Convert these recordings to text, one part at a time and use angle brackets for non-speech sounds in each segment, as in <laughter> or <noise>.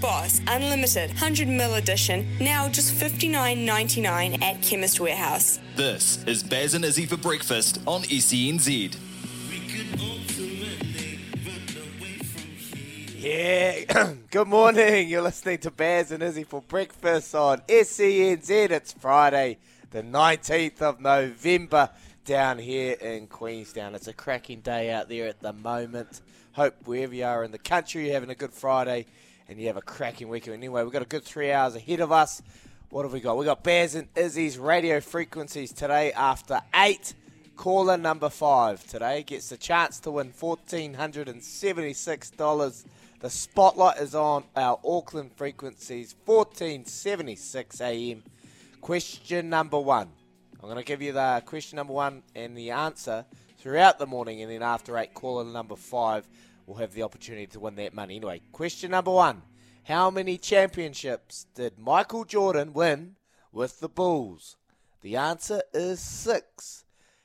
Hugo Boss Unlimited 100ml edition, now just $59.99 at Chemist Warehouse. This is Baz and Izzy for breakfast on E SENZ. Yeah, <clears throat> good morning. You're listening to Baz and Izzy for breakfast on SENZ. It's Friday, the 19th of November, down here in Queenstown. It's a cracking day out there at the moment. Hope wherever you are in the country, you're having a good Friday and you have a cracking weekend. Anyway, we've got a good three hours ahead of us. What have we got? We've got Bears and Izzy's radio frequencies today after eight. Caller number five today gets the chance to win fourteen hundred and seventy-six dollars. The spotlight is on our Auckland frequencies, fourteen seventy-six AM. Question number one. I'm going to give you the question number one and the answer throughout the morning, and then after eight, caller number five will have the opportunity to win that money. Anyway, question number one. How many championships did Michael Jordan win with the Bulls? The answer is six.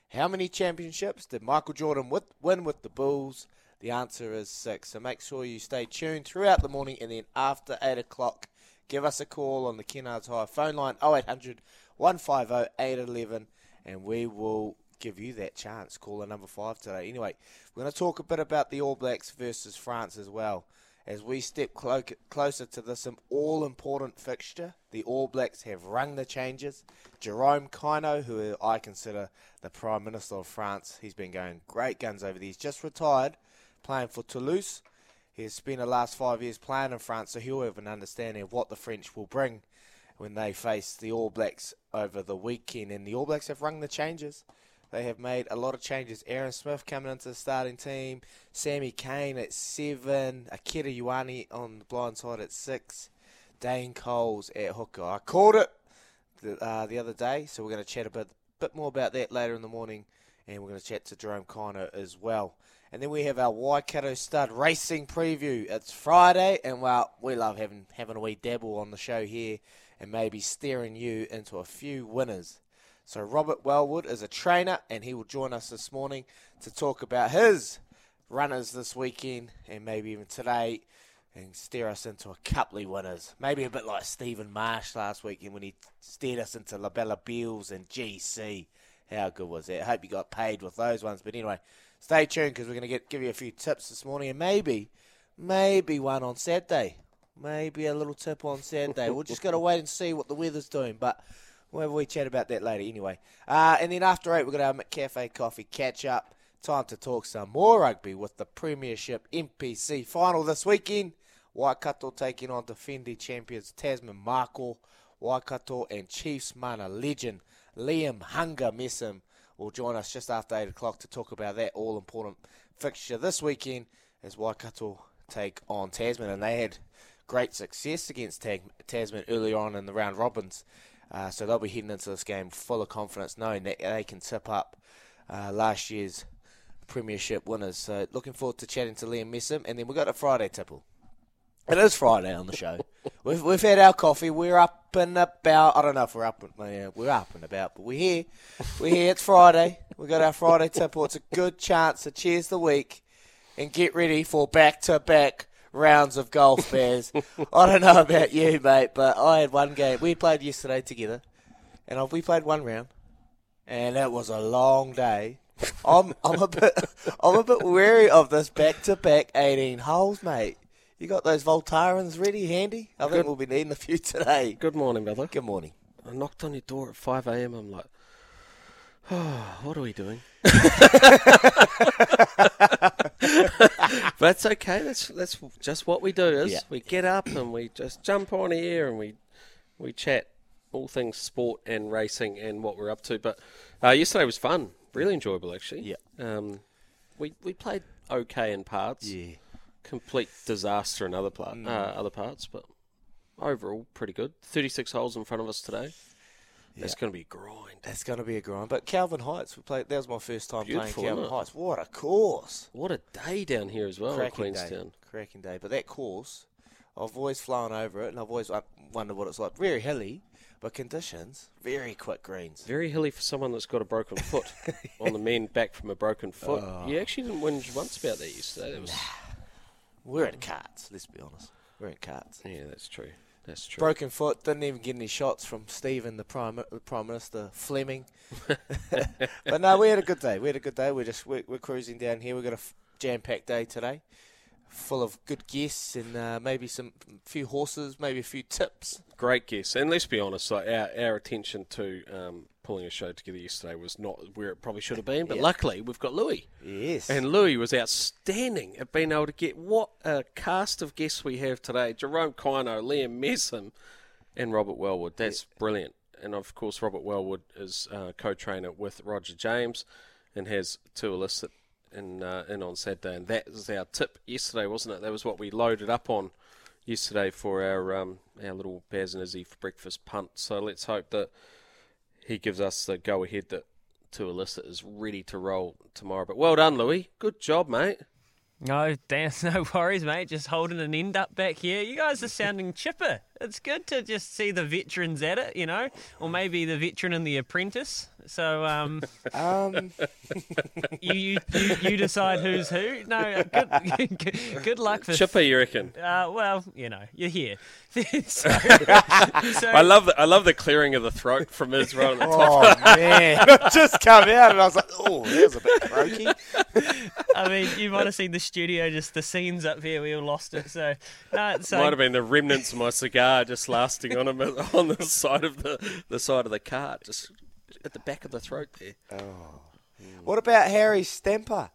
How many championships did Michael Jordan with, win with the Bulls? The answer is six. So make sure you stay tuned throughout the morning and then after 8 o'clock, give us a call on the Kennards Hire phone line 0800 150 811 and we will give you that chance. Caller number five today. Anyway, we're going to talk a bit about the All Blacks versus France as well. As we step clo- closer to this all important fixture, the All Blacks have rung the changes. Jerome Kaino, who I consider the Prime Minister of France, he's been going great guns over these. Just retired, playing for Toulouse. He has spent the last five years playing in France, so he'll have an understanding of what the French will bring when they face the All Blacks over the weekend. And the All Blacks have rung the changes. They have made a lot of changes. Aaron Smith coming into the starting team, Sammy Cane at seven, Akira Ioane on the blind side at six, Dane Coles at hooker. I called it the, uh, the other day, so we're going to chat a bit, bit more about that later in the morning, and we're going to chat to Jerome Kaino as well. And then we have our Waikato Stud Racing preview. It's Friday, and well, we love having having a wee dabble on the show here, and maybe steering you into a few winners. So Robert Wellwood is a trainer, and he will join us this morning to talk about his runners this weekend, and maybe even today, and steer us into a couple of winners. Maybe a bit like Stephen Marsh last weekend when he steered us into Labella Beals and GC. How good was that? I hope you got paid with those ones. But anyway, stay tuned because we're going to get give you a few tips this morning, and maybe, maybe one on Saturday. Maybe a little tip on Saturday. We're just going to wait and see what the weather's doing, but. We'll we chat about that later anyway. Uh, and then after 8, we're going to have a McCafe coffee catch up. Time to talk some more rugby with the Premiership NPC final this weekend. Waikato taking on defending champions Tasman Mako. Waikato and Chiefs mana legend Liam Hunger Messam will join us just after 8 o'clock to talk about that all important fixture this weekend as Waikato take on Tasman. And they had great success against Tasman earlier on in the round robins. Uh, so they'll be heading into this game full of confidence, knowing that they can tip up uh, last year's Premiership winners. So looking forward to chatting to Liam Messam, and then we've got a Friday tipple. It is Friday on the show. <laughs> we've we've had our coffee. We're up and about. I don't know if we're up. Yeah, we're up and about, but we're here. We're here. It's Friday. We've got our Friday tipple. It's a good chance to cheers the week and get ready for back to back rounds of golf, Bears. I don't know about you, mate, but I had one game. We played yesterday together, and we played one round, and it was a long day. I'm I'm a bit <laughs> I'm a bit wary of this back to back 18 holes, mate. You got those Voltarens ready, handy? I think we'll be needing a few today. Good morning, brother. Good morning. I knocked on your door at 5 a.m. I'm like, oh, <sighs> what are we doing? <laughs> <laughs> but it's okay. That's that's just what we do. Is Yeah. we get up and we just jump on here and we we chat all things sport and racing and what we're up to. But uh, yesterday was fun, really enjoyable actually. Yeah. Um, we we played okay in parts. Yeah. Complete disaster in other part, Mm. uh, other parts, but overall pretty good. Thirty six holes in front of us today. It's going to be a grind. That's going to be a grind. But Kelvin Heights, we played. That was my first time Beautiful, playing Kelvin? Heights. What a course! What a day down here as well in Cracking day. Queenstown. Cracking day. But that course, I've always flown over it, and I've always won- wondered what it's like. Very hilly, but conditions very quick greens. Very hilly for someone that's got a broken foot. <laughs> On the men back from a broken foot. Oh. You actually didn't whinge once about that yesterday. That was, We're in carts. Let's be honest. We're in carts. yeah, that's true. That's true. Broken foot. Didn't even get any shots from Stephen, the prime, the prime minister, Fleming. <laughs> <laughs> but no, we had a good day. We had a good day. We're just we're, we're cruising down here. We've got a f- jam-packed day today, full of good guests and uh, maybe some few horses, maybe a few tips. Great guests, And let's be honest, like our, our attention to um, pulling a show together yesterday was not where it probably should have been. But Yeah. luckily, we've got Louis. Yes. And Louis was outstanding at being able to get what a cast of guests we have today Jerome Kaino, Liam Messam, and Robert Wellwood. That's brilliant. And of course, Robert Wellwood is uh, co trainer with Roger James and has two illicit in, uh, in on Saturday. And that was our tip yesterday, wasn't it? That was what we loaded up on yesterday for our, um, our little Baz and Izzy for breakfast punt. So let's hope that he gives us the go ahead that to illicit is ready to roll tomorrow. But well done, Louis. Good job, mate. No, Dan, <laughs> no worries, mate. Just holding an end up back here. You guys are sounding chipper. It's good to just see the veterans at it, you know, or maybe the veteran and the apprentice. So, um, um, <laughs> you, you, you, you decide who's who. No, good, good, <laughs> good luck for. Chipper, you reckon? Uh, well, you know, you're here. <laughs> so, so- I love the I love the clearing of the throat from Israel. on the top. oh man, it just come out, and I was like, oh, that was a bit croaky. I mean, you might have seen the studio, just the scenes up here. We all lost it. So, no, so Might have been the remnants of my cigar just lasting on him <laughs> on the side of the the side of the cart, just at the back of the throat there. What about Harry Stemper?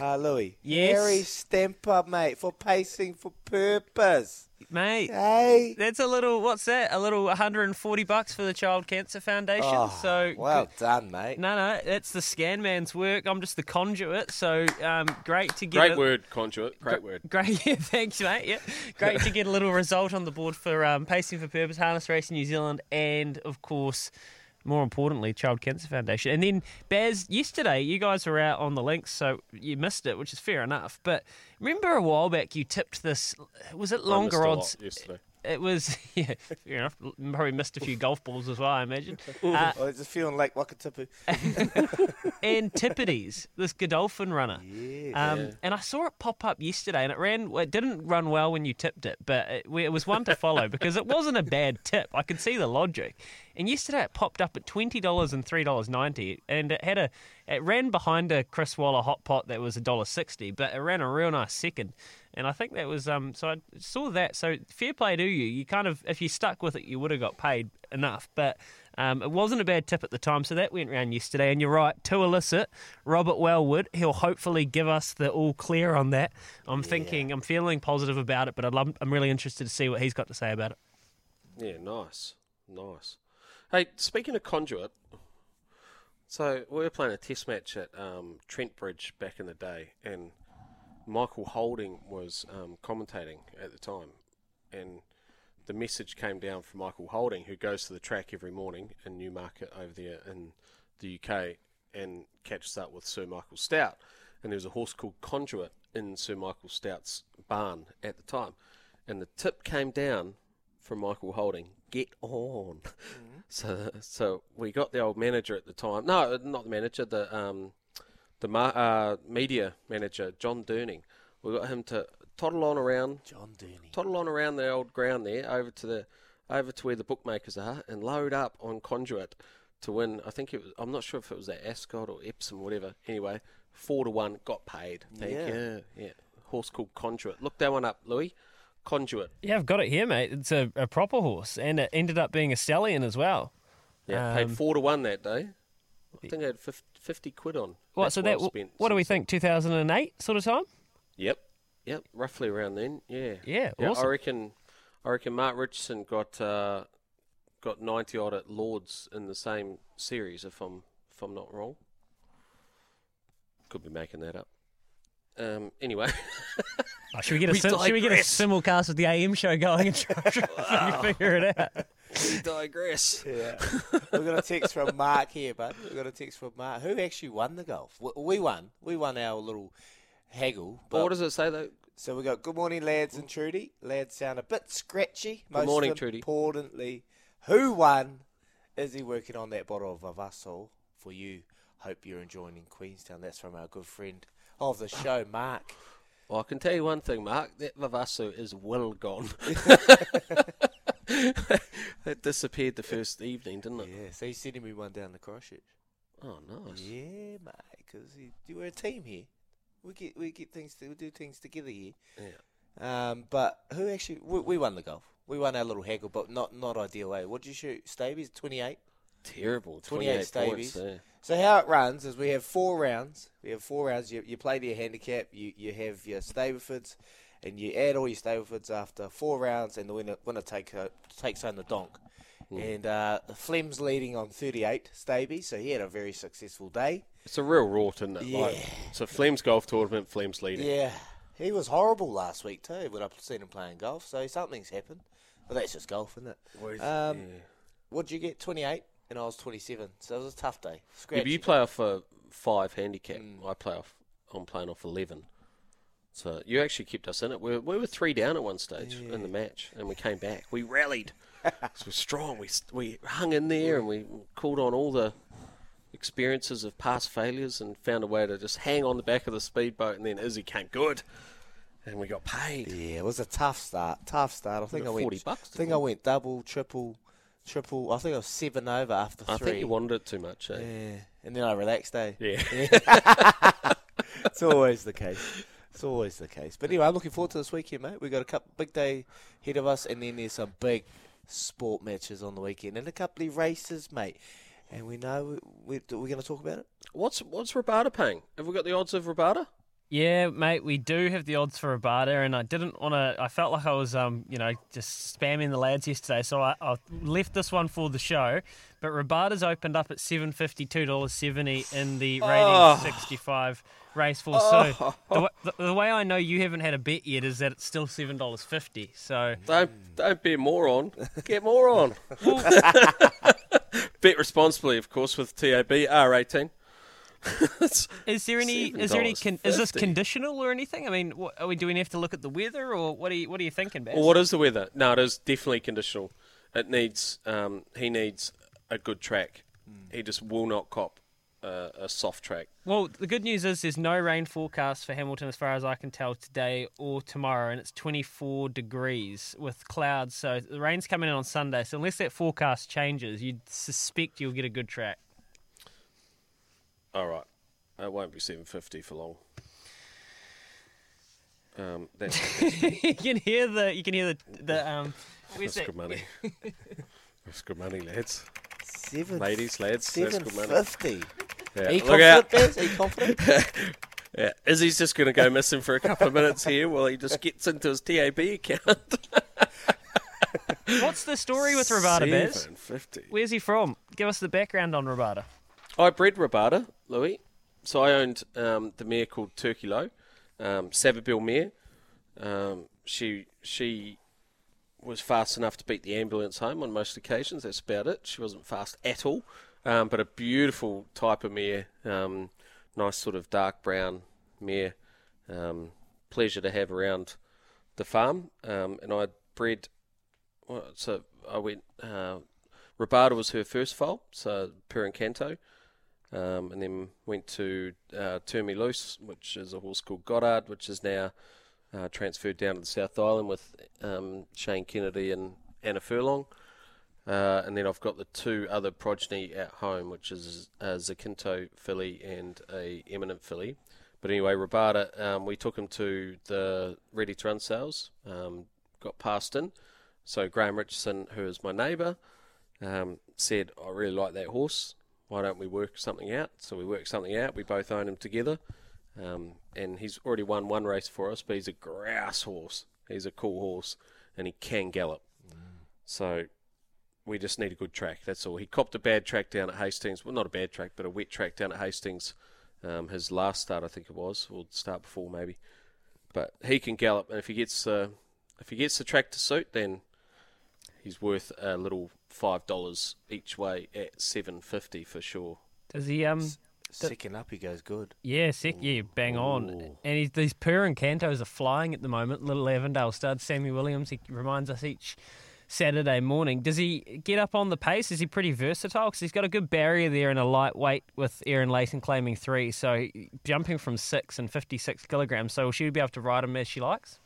Uh, Louis. Yes. Harry Stemper, mate, for pacing for purpose. Mate. Hey. That's a little. What's that? A little 140 bucks for the Child Cancer Foundation. Oh, so well done, mate. No, no, it's the scan man's work. I'm just the conduit. So um, great to get. Great a- word, conduit. Great word. Great, <laughs> yeah, thanks, mate. Yeah, great to get a little result on the board for um, Pacing for Purpose, Harness Racing New Zealand, and of course, more importantly, Child Cancer Foundation. And then Baz, yesterday you guys were out on the links, so you missed it, which is fair enough. But remember a while back you tipped this? Was it longer odds? yesterday. It was <laughs> yeah, fair enough. Probably missed a few golf balls as well, I imagine. Uh, I was just feeling like Wakatipu. <laughs> Antipodes, this Godolphin runner. Um, And I saw it pop up yesterday, and it ran. It didn't run well when you tipped it, but it, it was one to follow because it wasn't a bad tip. I could see the logic. And yesterday it popped up at twenty dollars and three dollars ninety, and it had a. It ran behind a Chris Waller hot pot that was a dollar sixty, but it ran a real nice second. And I think that was um. So I saw that. So fair play to you. You kind of, if you stuck with it, you would have got paid enough. But um, it wasn't a bad tip at the time. So that went round yesterday. And you're right. To elicit Robert Wellwood, he'll hopefully give us the all clear on that. I'm thinking, I'm feeling positive about it, but I'd love, I'm really interested to see what he's got to say about it. Yeah, nice, nice. Hey, speaking of conduit, so we were playing a test match at um, Trent Bridge back in the day, and Michael Holding was um, commentating at the time, and the message came down from Michael Holding, who goes to the track every morning in Newmarket over there in the UK, and catches up with Sir Michael Stoute, and there was a horse called Conduit in Sir Michael Stoute's barn at the time, and the tip came down from Michael Holding, get on. <laughs> So, so we got the old manager at the time. No, not the manager. The um, the ma- uh, media manager, John Durning. We got him to toddle on around, John Dooney. toddle on around the old ground there, over to the, over to where the bookmakers are, and load up on conduit to win. I think it was. I'm not sure if it was at Ascot or Epsom, whatever. Anyway, four to one, got paid. Thank Yeah. you. Yeah. horse called Conduit. Look that one up, Louis. Conduit. Yeah, I've got it here, mate. It's a, a proper horse, and it ended up being a stallion as well. Yeah, paid Um, four to one that day. I think I had 50, 50 quid on. What? That's so that spent. what do we think? 2008 sort of time? Yep, yep, roughly around then. Yeah, Yeah, I awesome. reckon. I reckon Mark Richardson got uh, got ninety odd at Lords in the same series. If I'm if I'm not wrong, could be making that up. Um, anyway, <laughs> Oh, should we get a We sim- should we get a simulcast with the AM show going and try, try to figure it out? we digress. Yeah. We've got a text from Mark here, but we've got a text from Mark. Who actually won the golf? We, we won. We won our little haggle. But But what does it say though? So we got good morning, lads and Trudy. Lads sound a bit scratchy. Most morning, Trudy. Importantly, who won? Is he working on that bottle of Vavasour for you? Hope you're enjoying in Queenstown. That's from our good friend of the show, Mark. Well, I can tell you one thing, Mark. That Vavasour is well gone. <laughs> <laughs> it disappeared the first evening, didn't it? Yeah, so he's sending me one down the Christchurch. Oh, nice. Yeah, mate, because we're a team here. We get we get things to we do things together here. Yeah. Um, but who actually we, we won the golf? We won our little haggle, but not not ideal way. What did you shoot, Stabies? Twenty eight. Terrible. 28 28, points. Stabies. Yeah. So how it runs is we have four rounds. We have four rounds. You, you play to your handicap. You you have your Stablefords, and you add all your Stablefords after four rounds, and the winner winner take, uh, takes home the donk. And uh, Flem's leading on 38 Stabies, so he had a very successful day. It's a real rort, isn't it? Yeah. Like, it's a Flem's golf tournament. Flem's leading. Yeah, he was horrible last week too. When I've seen him playing golf, so something's happened. But that's just golf, isn't it? Um, What'd you get? 28, and I was 27. So it was a tough day. Yeah, but you play off a five handicap. Mm. I play off. I'm playing off eleven. So you actually kept us in it. We were, we were three down at one stage in the match, and we came back. We rallied. <laughs> so we're strong. We we hung in there, and we called on all the experiences of past failures, and found a way to just hang on the back of the speedboat. And then Izzy came good, and we got paid. Yeah, it was a tough start. Tough start. I think I went. 40 bucks, I think I went double, triple, triple. I think I was seven over after I three. think you wanted it too much. Eh? Yeah, and then I relaxed. Eh? Yeah. <laughs> it's always the case. It's always the case. But anyway, I'm looking forward to this weekend, mate. We've got a couple big day ahead of us, and then there's some big sport matches on the weekend, and a couple of races, mate. And we know we, we, we're going to talk about it. What's what's Rabada paying? Have we got the odds of Rabada? Yeah, mate, we do have the odds for Rabada, and I didn't want to. I felt like I was, um, you know, just spamming the lads yesterday, so I, I left this one for the show. But Rabada's opened up at seven fifty two dollars seventy in the rating Oh. sixty five race for. So the, the, the way I know you haven't had a bet yet is that it's still seven dollars fifty. So Don't don't be a moron. Get more on. <laughs> Bet responsibly, of course, with TAB R18. It's- <laughs> is there any? Is there any? Con, is this conditional or anything? I mean, what, are we do we have to look at the weather, or what are you? What are you thinking, Baz? well, what is the weather? No, it is definitely conditional. It needs. Um, he needs a good track. He just will not cop uh, a soft track. Well, the good news is there's no rain forecast for Hamilton as far as I can tell today or tomorrow, and it's 24 degrees with clouds. So the rain's coming in on Sunday. So unless that forecast changes, you'd suspect you'll get a good track. All right, it won't be seven fifty for long. Um, that's, <laughs> you can hear the you can hear the the um. That's that? good money. <laughs> that's good money, lads. Seven, Ladies, lads, that's seven good money. fifty. Yeah, Are you look out. confident, Bez? Are you confident? <laughs> Yeah, Izzy's just going to go missing for a couple of minutes here while he just gets into his TAB account. What's the story with Rabada, Bez? Seven fifty. Where's he from? Give us the background on Rabada. I bred Rabada, Louis. So I owned um, the mare called Turkey Low, um, Savabeel mare. Um, she she was fast enough to beat the ambulance home on most occasions. That's about it. She wasn't fast at all, um, but a beautiful type of mare. Um, nice sort of dark brown mare. Um, pleasure to have around the farm. Um, and I bred. Well, so I went. Uh, Rabada was her first foal, so Per Incanto. Um, and then went to uh, Turn Me Loose, which is a horse called Goddard, which is now uh, transferred down to the South Island with um, Shane Kennedy and Anna Furlong. Uh, and then I've got the two other progeny at home, which is a Zacinto filly and a Eminent filly. But anyway, Rabada, um, we took him to the ready to run sales, um, got passed in. So Graham Richardson, who is my neighbour, um, said, I really like that horse. Why don't we work something out? So we worked something out. We both own him together. Um, and he's already won one race for us, but he's a grouse horse. He's a cool horse, and he can gallop. So we just need a good track. That's all. He copped a bad track down at Hastings. Well, not a bad track, but a wet track down at Hastings. Um, his last start, I think it was, or start before maybe. But he can gallop, and if he gets uh, if he gets the track to suit, then he's worth a little five dollars each way at seven fifty for sure. Does he um? Second up, he goes good. Yeah, sick. Yeah, bang on. And he's, these Per Incantos are flying at the moment. Little Avondale stud, Sammy Williams. He reminds us each Saturday morning. Does he get up on the pace? Is he pretty versatile? Because he's got a good barrier there and a lightweight with Aaron Layton claiming three. So jumping from six and 56 kilograms. So will she be able to ride him as she likes?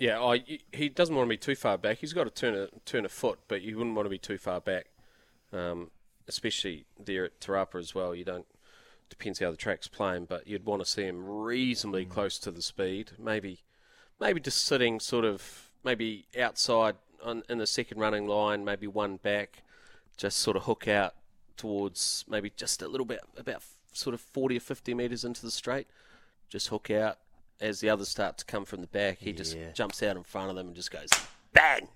Yeah. I, he doesn't want to be too far back. He's got to turn a turn a foot, but you wouldn't want to be too far back, um, especially there at Te Rapa as well. You don't. Depends how the track's playing, but you'd want to see him reasonably close to the speed. Maybe, maybe just sitting sort of maybe outside on, in the second running line, maybe one back, just sort of hook out towards maybe just a little bit about sort of forty or fifty meters into the straight, just hook out as the others start to come from the back. He just jumps out in front of them and just goes bang.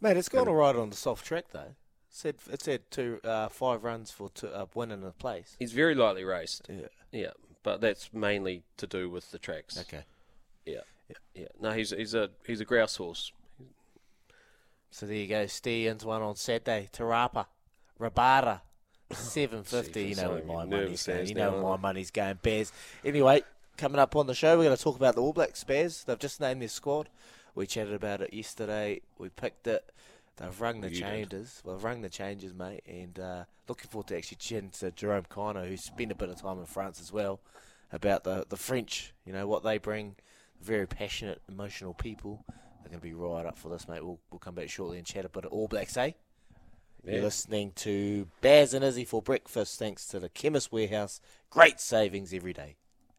Mate, it's gone all right on the soft track though. It said it said two, uh, five runs for two, uh, winning the place. He's very lightly raced. Yeah. Yeah, but that's mainly to do with the tracks. Okay. Yeah, yeah. No, he's he's a he's a grouse horse. So there you go. Steers one on Saturday. Te Rapa, Rabada, <laughs> seven fifty. You know where my money's going. You know where my money's going. Bears. Anyway, coming up on the show, we're going to talk about the All Blacks. Bears. They've just named their squad. We chatted about it yesterday. We picked it. They've rung the You did. changes. Well, they've rung the changes, mate. And uh, looking forward to actually chatting to Jerome Kaino, who spent a bit of time in France as well, about the the French. You know what they bring. Very passionate, emotional people. They're going to be right up for this, mate. We'll, we'll come back shortly and chat about it. All Blacks, eh? You're listening to Baz and Izzy for breakfast, thanks to the Chemist Warehouse. Great savings every day.